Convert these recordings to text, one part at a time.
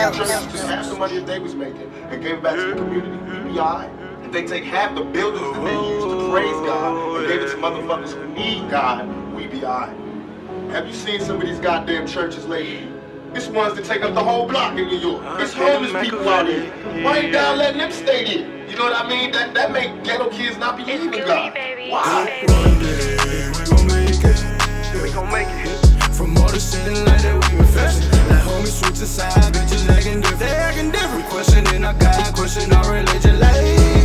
If churches took half the money that they was making and gave it back to the community, we'd be alright. If they take half the buildings that they use to praise God and gave it to motherfuckers who need God, we'd be alright. Have you seen some of these goddamn churches lately? It's ones that take up the whole block in New York. It's homeless people out here. Why ain't down letting them stay there? You know what I mean? That that make ghetto kids not believe in God. Why? Aside, acting different. They acting different. Questioning our God, question our religion. Like,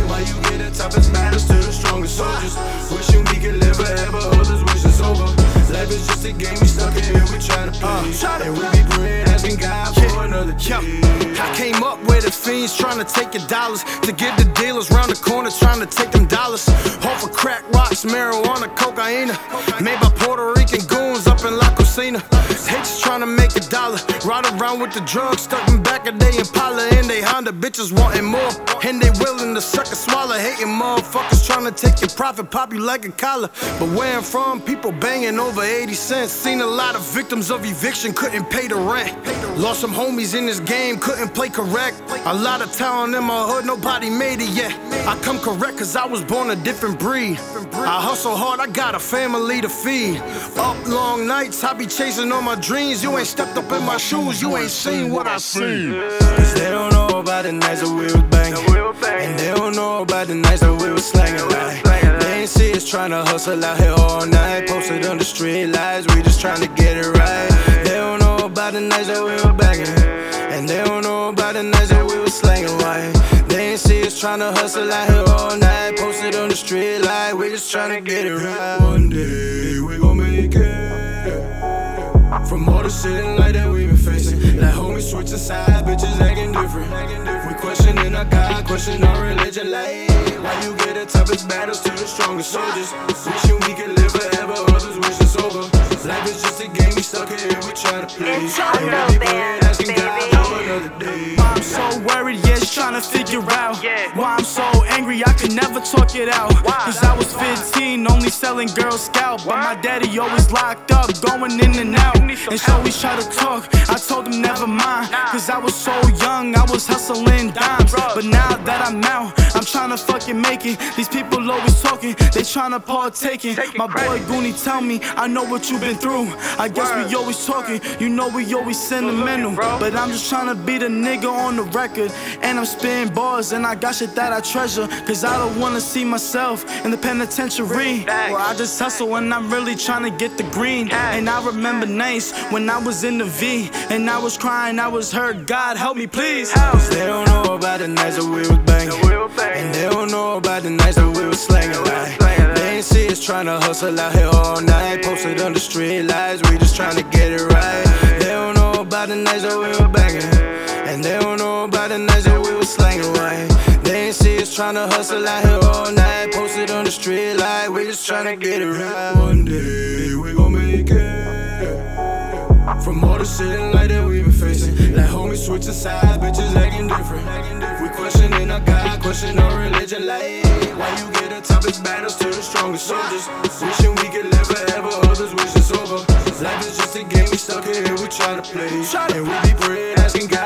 why you get the toughest battles to the strongest soldiers? Wishing we could live forever, others wish it's over. Life is just a game, Yeah. I came up with the fiends trying to take your dollars. To give the dealers round the corner trying to take them dollars. Off of crack rocks, marijuana, cocaine. Made by Puerto Rican goons up in La Cocina. Just trying to make a dollar. Ride around with the drugs stuck in back of they Impala and they Honda. Bitches wanting more. And they willing to suck and swallow. Hating motherfuckers trying to take your profit, pop you like a collar. But where I'm from, people banging over 80 cents. Seen a lot of victims of eviction, couldn't pay the rent. Lost some homies in this game, couldn't play correct. A lot of talent in my hood, nobody made it yet. I come correct cause I was born a different breed. I hustle hard, I got a family to feed. Up long nights, I be chasing all my dreams. You ain't stepped up in my shoes, you ain't seen what I seen. Cause they don't know about the nights that we was banging. we was. And they don't know about the nights that we was slanging. Like, they ain't see us trying to hustle out here all night. Posted on the street lights, we just trying to get it right. They don't know about the nights that we was banging. Tryna hustle out here all night. Posted on the street light, we just tryna get it right. One day we gon' make it. From all the shit in life that we been facing. Like homies switching sides, bitches acting different. We questioning our God, questioning our religion. Like, why you get the toughest battles to the strongest soldiers? Wishing we could live forever, others wish it's over. Life is just a game, we stuck here, we try to play. It's And Choco we be Band, praying, God baby. Trying to figure out why I'm so angry. I could never talk it out. Cause I was 15, only selling Girl Scout. But my daddy always locked up, going in and out. And so we try to talk. I told him never mind. Cause I was so young, I was hustling dimes. But now that I'm out, I'm trying to fucking make it. These people always talking, they trying to partake in. My boy. Goonie tell me, I know what you've been through. I guess we always talking, you know we always sentimental. But I'm just trying to be the nigga on the record. And I'm spitting bars, and I got shit that I treasure. Cause I don't wanna see myself in the penitentiary. Facts. I just hustle when I'm really trying to get the green. And I remember nights when I was in the V. And I was crying, I was hurt. God help me, please. They don't know about the nights that we was banging. we was banging. And they don't know about the nights that we was slanging. Like, they ain't see us tryna hustle out here all night. Posted on the street lights, we just tryna get it right. They don't know about the nights that we was banging. And they don't know about the nights that we was slanging. Like, they ain't see us tryna hustle out here all night. On the street light, we just tryna get it right. One day we gon' make it. From all the shit in life that we been facing. Like homies switching sides, bitches acting different. We questioning our God, questioning our religion. Like, why you get the toughest battles to the strongest soldiers? Wishing we could live forever, others wish it's over. Life is just a game, we stuck in here, we try to play. And we be praying, asking God for another day.